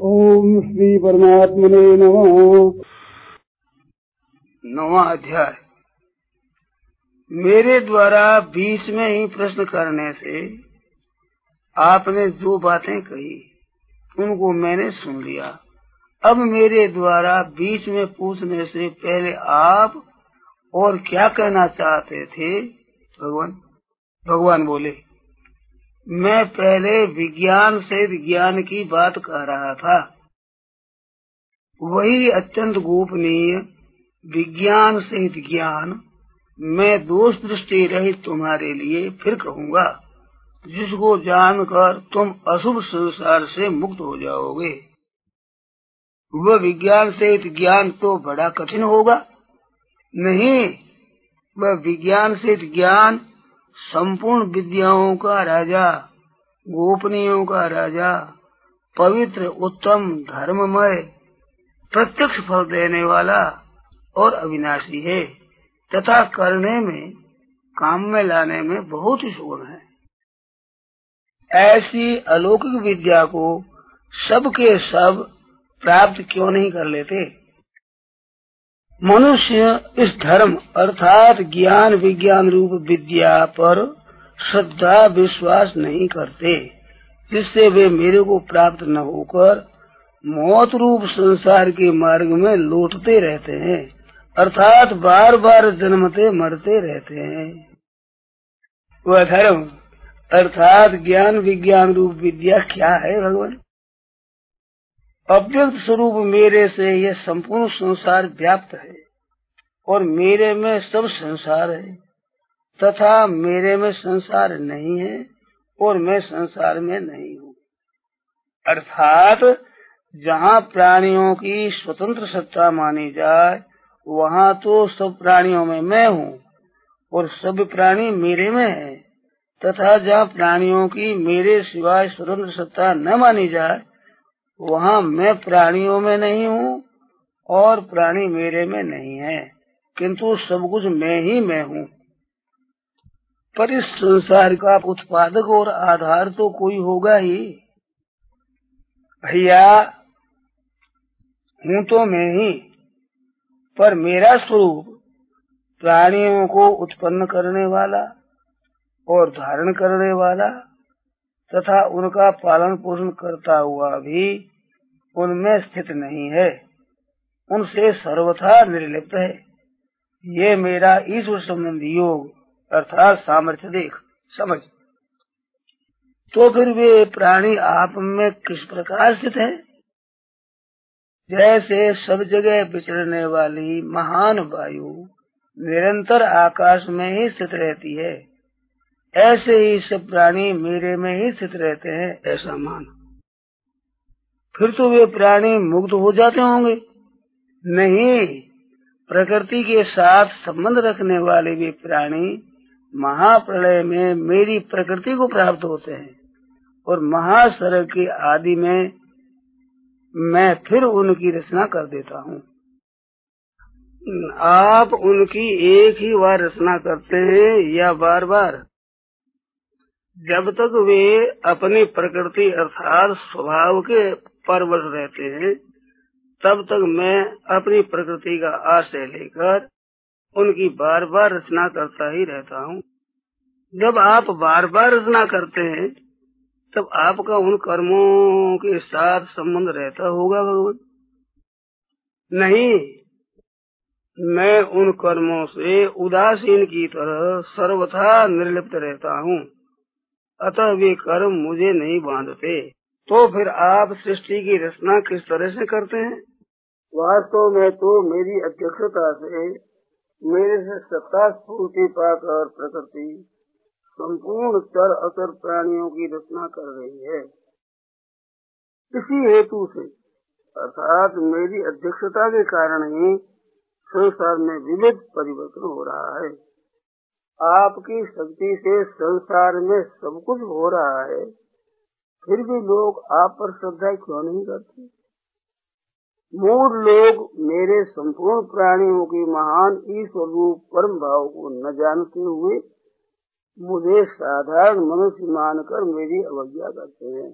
ओम श्री परमात्मने नमः। नवा अध्याय। मेरे द्वारा बीच में ही प्रश्न करने से आपने जो बातें कही, उनको मैंने सुन लिया। अब मेरे द्वारा बीच में पूछने से पहले आप और क्या कहना चाहते थे? भगवान भगवान बोले। मैं पहले विज्ञान से ज्ञान की बात कह रहा था। वही अत्यंत गोपनीय विज्ञान से ज्ञान मैं दोष दृष्टि रहित तुम्हारे लिए फिर कहूँगा, जिसको जानकर तुम अशुभ संसार से मुक्त हो जाओगे। वह विज्ञान से ज्ञान तो बड़ा कठिन होगा, नहीं, वह विज्ञान से ज्ञान संपूर्ण विद्याओं का राजा, गोपनीयों का राजा, पवित्र, उत्तम, धर्ममय, प्रत्यक्ष फल देने वाला और अविनाशी है। तथा करने में, काम में लाने में बहुत ही सुगम है। ऐसी अलौकिक विद्या को सबके सब प्राप्त क्यों नहीं कर लेते? मनुष्य इस धर्म अर्थात ज्ञान विज्ञान रूप विद्या पर श्रद्धा, विश्वास नहीं करते, जिससे वे मेरे को प्राप्त न होकर मौत रूप संसार के मार्ग में लौटते रहते हैं, अर्थात बार बार जन्मते मरते रहते हैं। वह धर्म अर्थात ज्ञान विज्ञान रूप विद्या क्या है, भगवान? अव्यक्त स्वरूप मेरे से यह संपूर्ण संसार व्याप्त है और मेरे में सब संसार है, तथा मेरे में संसार नहीं है और मैं संसार में नहीं हूँ। अर्थात जहाँ प्राणियों की स्वतंत्र सत्ता मानी जाए, वहाँ तो सब प्राणियों में मैं हूँ और सब प्राणी मेरे में है, तथा जहाँ प्राणियों की मेरे सिवाय स्वतंत्र सत्ता न मानी जाए वहाँ मैं प्राणियों में नहीं हूँ और प्राणी मेरे में नहीं है, किंतु सब कुछ मैं ही मैं हूँ। पर इस संसार का उत्पादक और आधार तो कोई होगा ही। भैया, हूँ तो मैं ही, पर मेरा स्वरूप प्राणियों को उत्पन्न करने वाला और धारण करने वाला तथा उनका पालन पोषण करता हुआ भी उनमें स्थित नहीं है। उनसे सर्वथा निर्लिप्त है। ये मेरा ईश्वर संबंधी योग अर्थात सामर्थ्य देख, समझ। तो फिर वे प्राणी आप में किस प्रकार स्थित है? जैसे सब जगह विचरने वाली महान वायु निरंतर आकाश में ही स्थित रहती है। ऐसे ही सब प्राणी मेरे में ही स्थित रहते हैं, ऐसा मान। फिर तो वे प्राणी मुक्त हो जाते होंगे। नहीं, प्रकृति के साथ संबंध रखने वाले भी प्राणी महाप्रलय में मेरी प्रकृति को प्राप्त होते हैं और महासर्ग के आदि में मैं फिर उनकी रचना कर देता हूँ। आप उनकी एक ही बार रचना करते हैं या बार बार जब तक वे अपनी प्रकृति अर्थात स्वभाव के परवश रहते हैं, तब तक मैं अपनी प्रकृति का आशय लेकर उनकी बार बार रचना करता ही रहता हूँ। जब आप बार बार रचना करते हैं, तब आपका उन कर्मों के साथ संबंध रहता होगा भगवान। नहीं, मैं उन कर्मों से उदासीन की तरह सर्वथा निर्लिप्त रहता हूँ। अतः वे कर्म मुझे नहीं बांधते। तो फिर आप सृष्टि की रचना किस तरह से करते हैं? वास्तव में तो मेरी अध्यक्षता से मेरे से सत्ता स्फूर्ति पाकर प्रकृति संपूर्ण चर अचर प्राणियों की रचना कर रही है। इसी हेतु से, अर्थात मेरी अध्यक्षता के कारण ही संसार में विविध परिवर्तन हो रहा है। आपकी शक्ति से संसार में सब कुछ हो रहा है, फिर भी लोग आप पर श्रद्धा क्यों नहीं करते? मूल लोग मेरे संपूर्ण प्राणियों की महान ईश्वर रूप परम भाव को न जानते हुए मुझे साधारण मनुष्य मानकर मेरी अवज्ञा करते हैं।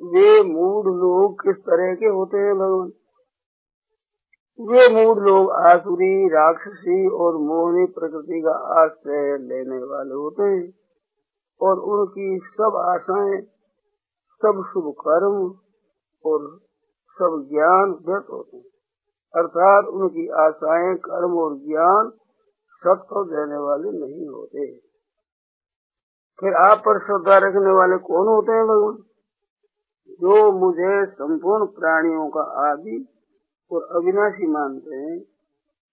वे मूड लोग किस तरह के होते हैं भगवान? वे मूड लोग आसुरी, राक्षसी और मोहनी प्रकृति का आश्रय लेने वाले होते हैं और उनकी सब आशाएँ, सब शुभ कर्म और सब ज्ञान व्यर्थ होते हैं। अर्थात उनकी आशाएँ, कर्म और ज्ञान सत्य देने वाले नहीं होते फिर आप पर श्रद्धा रखने वाले कौन होते हैं भगवान? जो मुझे संपूर्ण प्राणियों का आदि और अविनाशी मानते हैं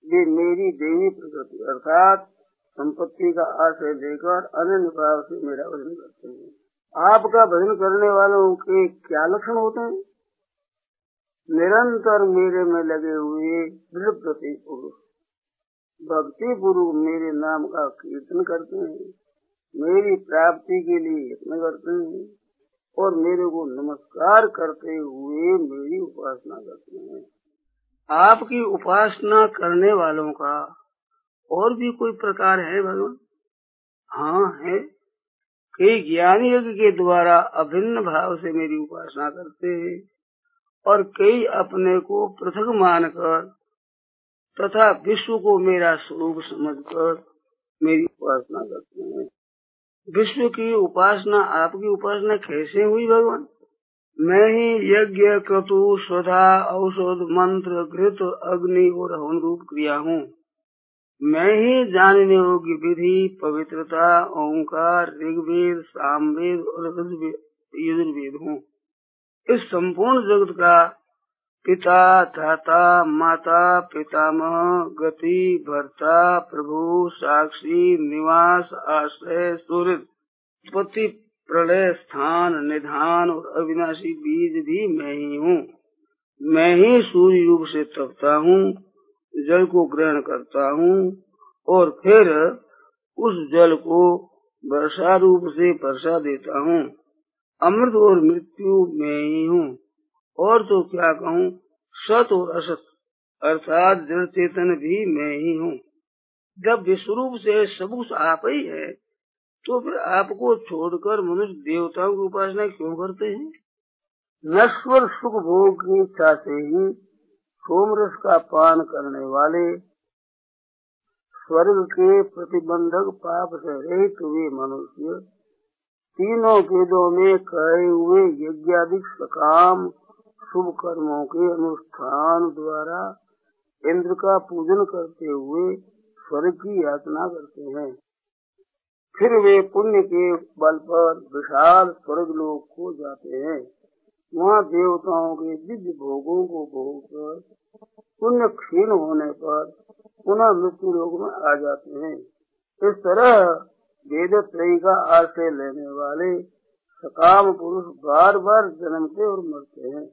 वे मेरी देवी प्रकृति, अर्थात संपत्ति का आश्रय देकर अन्य भाव से मेरा भजन करते हैं। आपका भजन करने वालों के क्या लक्षण होते हैं? निरंतर मेरे में लगे हुए दृढ़ प्रति पुरुष, भक्ति पूर्व मेरे नाम का कीर्तन करते हैं, मेरी प्राप्ति के लिए यत्न करते हैं और मेरे को नमस्कार करते हुए मेरी उपासना करते हैं। आपकी उपासना करने वालों का और भी कोई प्रकार है भगवान? हाँ है। कई ज्ञान यज्ञ के द्वारा अभिन्न भाव से मेरी उपासना करते हैं और कई अपने को पृथक मानकर तथा विश्व को मेरा स्वरूप समझकर मेरी उपासना करते हैं। विश्व की उपासना, आपकी उपासना कैसे हुई भगवान? मैं ही यज्ञ क्रतु स्वधा औषध मंत्र घृत अग्नि और हवन रूप क्रिया हूँ। मैं ही जानने योग्य विधि, पवित्रता, ओंकार, ऋग्वेद, सामवेद और यजुर्वेद हूँ। इस संपूर्ण जगत का पिता धाता माता, पितामह, गति, भर्ता, प्रभु, साक्षी, निवास, आश्रय, सूर्य उत्पत्ति प्रलय स्थान, निधान और अविनाशी बीज भी मैं ही हूँ। मैं ही सूर्य रूप से तपता हूँ, जल को ग्रहण करता हूँ और फिर उस जल को वर्षा रूप से वर्षा देता हूँ। अमृत और मृत्यु में ही हूँ। और तो क्या कहूँ, सत और असत, अर्थात जड़ चेतन भी मैं ही हूँ। जब विश्वरूप से सब कुछ आप ही है तो फिर आपको छोड़कर मनुष्य देवताओं की उपासना क्यों करते हैं? नश्वर सुख भोग की इच्छा से ही सोमरस का पान करने वाले स्वर्ग के प्रतिबंधक पाप से रहित हुए मनुष्य तीनों वेदों में कहे हुए यज्ञाधिक सकाम शुभ कर्मों के अनुष्ठान द्वारा इंद्र का पूजन करते हुए स्वर्ग की याचना करते हैं। फिर वे पुण्य के बल पर विशाल स्वर्ग लोक को जाते हैं। वहाँ देवताओं के दिव्य भोगों को भोग कर पुण्य क्षीण होने पर पुनः मृत्यु लोक में आ जाते हैं। इस तरह वेद त्रयी का आश्रय लेने वाले सकाम पुरुष बार बार जन्मते और मरते हैं।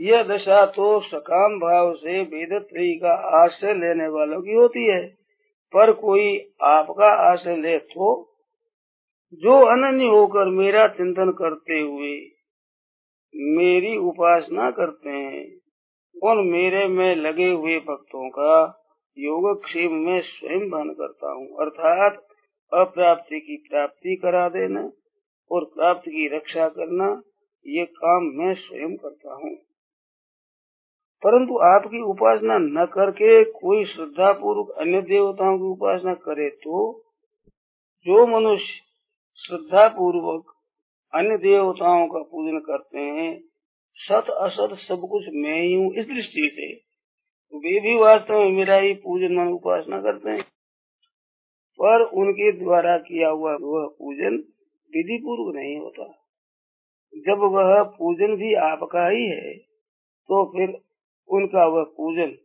यह दशा तो सकाम भाव से वेद त्रयी का आश्रय लेने वालों की होती है। पर कोई आपका आश्रय ले तो जो अनन्य होकर मेरा चिंतन करते हुए मेरी उपासना करते हैं उन मेरे में लगे हुए भक्तों का योगक्षेम में स्वयं बन करता हूँ। अर्थात अप्राप्ति की प्राप्ति करा देना और प्राप्ति की रक्षा करना, ये काम मैं स्वयं करता हूँ। परंतु आपकी उपासना न करके कोई श्रद्धा पूर्वक अन्य देवताओं की उपासना करे तो जो मनुष्य श्रद्धा पूर्वक अन्य देवताओं का पूजन करते हैं, सत असत सब कुछ मैं ही हूँ, इस दृष्टि से तो वे भी वास्तव में मेरा ही पूजन मन उपासना करते हैं। पर उनके द्वारा किया हुआ वह पूजन विधि पूर्व नहीं होता। जब वह पूजन भी आपका ही है तो फिर उनका वह पूजन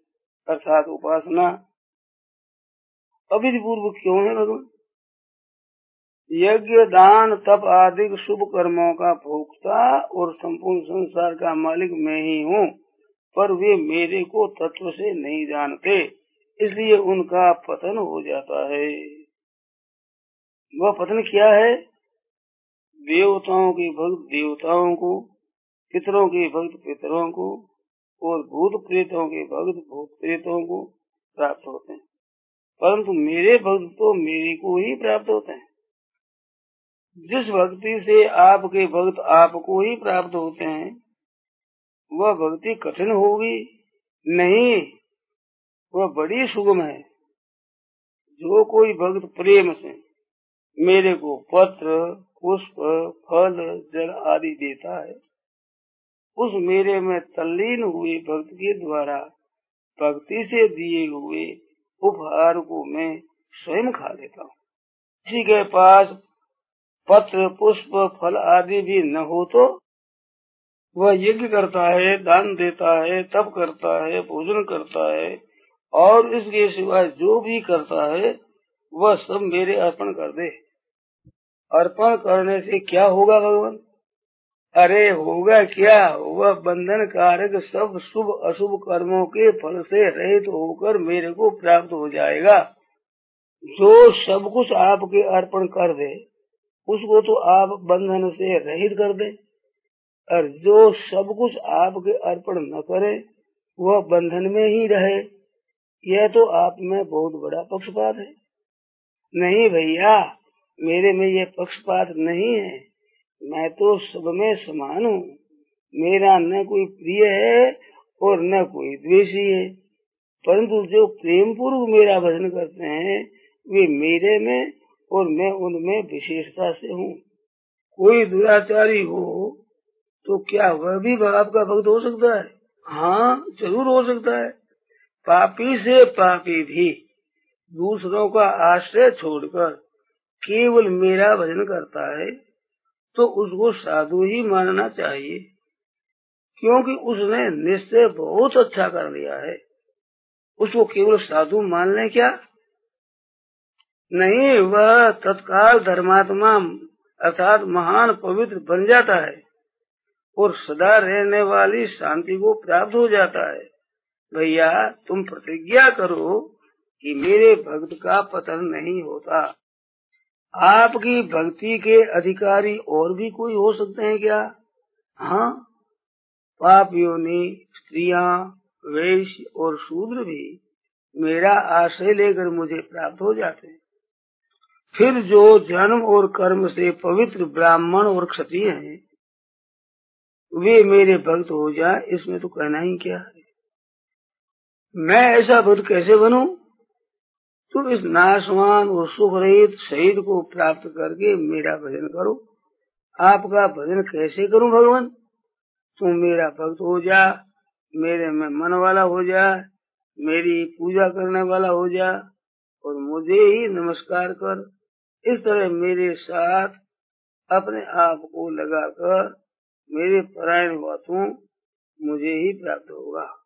अर्थात उपासना अविधि पूर्व क्यों है भगवान? यज्ञ, दान, तप आदि शुभ कर्मों का भोक्ता और संपूर्ण संसार का मालिक मैं ही हूँ, पर वे मेरे को तत्व से नहीं जानते, इसलिए उनका पतन हो जाता है। वह पतन क्या है? देवताओं के भक्त देवताओं को, पितरों के भक्त पितरों को और भूत प्रेतों के भक्त भूत प्रेतों को प्राप्त होते हैं। परंतु मेरे भक्त तो मेरे को ही प्राप्त होते हैं। जिस भक्ति से आपके भक्त आपको ही प्राप्त होते हैं, वह भक्ति कठिन होगी नहीं, वह बड़ी सुगम है। जो कोई भक्त प्रेम से मेरे को पत्र, पुष्प, फल, जल आदि देता है उस मेरे में तल्लीन हुए भक्त के द्वारा भक्ति से दिए हुए उपहार को मैं स्वयं खा लेता हूँ। किसी के पास पत्र, पुष्प, फल आदि भी न हो तो वह यज्ञ करता है, दान देता है, तप करता है, भोजन करता है और इसके सिवाय जो भी करता है, वह सब मेरे अर्पण कर दे। अर्पण करने से क्या होगा भगवान? अरे होगा क्या? वह बंधन कारक सब शुभ अशुभ कर्मों के फल से रहित होकर मेरे को प्राप्त हो जाएगा। जो सब कुछ आपके अर्पण कर दे, उसको तो आप बंधन से रहित कर दे। और जो सब कुछ आपके अर्पण न करे, वह बंधन में ही रहे। यह तो आप में बहुत बड़ा पक्षपात है। नहीं भैया, मेरे में यह पक्षपात नहीं है। मैं तो सब में समान हूँ। मेरा न कोई प्रिय है और न कोई द्वेषी है। परंतु जो प्रेम पूर्व मेरा भजन करते हैं, वे मेरे में और मैं उनमें विशेषता से हूँ। कोई दुराचारी हो तो क्या वह भी बाप का भक्त हो सकता है? हाँ ज़रूर हो सकता है। पापी से पापी भी। दूसरों का आश्रय छोड़कर केवल मेरा भजन करता है। तो उसको साधु ही मानना चाहिए, क्योंकि उसने निश्चय बहुत अच्छा कर लिया है। उसको केवल साधु मान ले क्या? नहीं, वह तत्काल धर्मात्मा अर्थात महान पवित्र बन जाता है और सदा रहने वाली शांति को प्राप्त हो जाता है। भैया, तुम प्रतिज्ञा करो कि मेरे भक्त का पतन नहीं होता। आपकी भक्ति के अधिकारी और भी कोई हो सकते हैं क्या? हाँ। पाप योनि स्त्रिया वैश्य और शूद्र भी मेरा आश्रय लेकर मुझे प्राप्त हो जाते हैं। फिर जो जन्म और कर्म से पवित्र ब्राह्मण और क्षत्रिय हैं, वे मेरे भक्त हो जाए, इसमें तो कहना ही क्या है? मैं ऐसा भक्त कैसे बनूं? तुम इस नाशवान और सुख रहित शहीद को प्राप्त करके मेरा भजन करो। आपका भजन कैसे करूँ भगवान? तुम मेरा भक्त हो जा, मेरे में मन वाला हो जा, मेरी पूजा करने वाला हो जा और मुझे ही नमस्कार कर। इस तरह मेरे साथ अपने आप को लगाकर मेरे परायण हुआ तू मुझे ही प्राप्त होगा।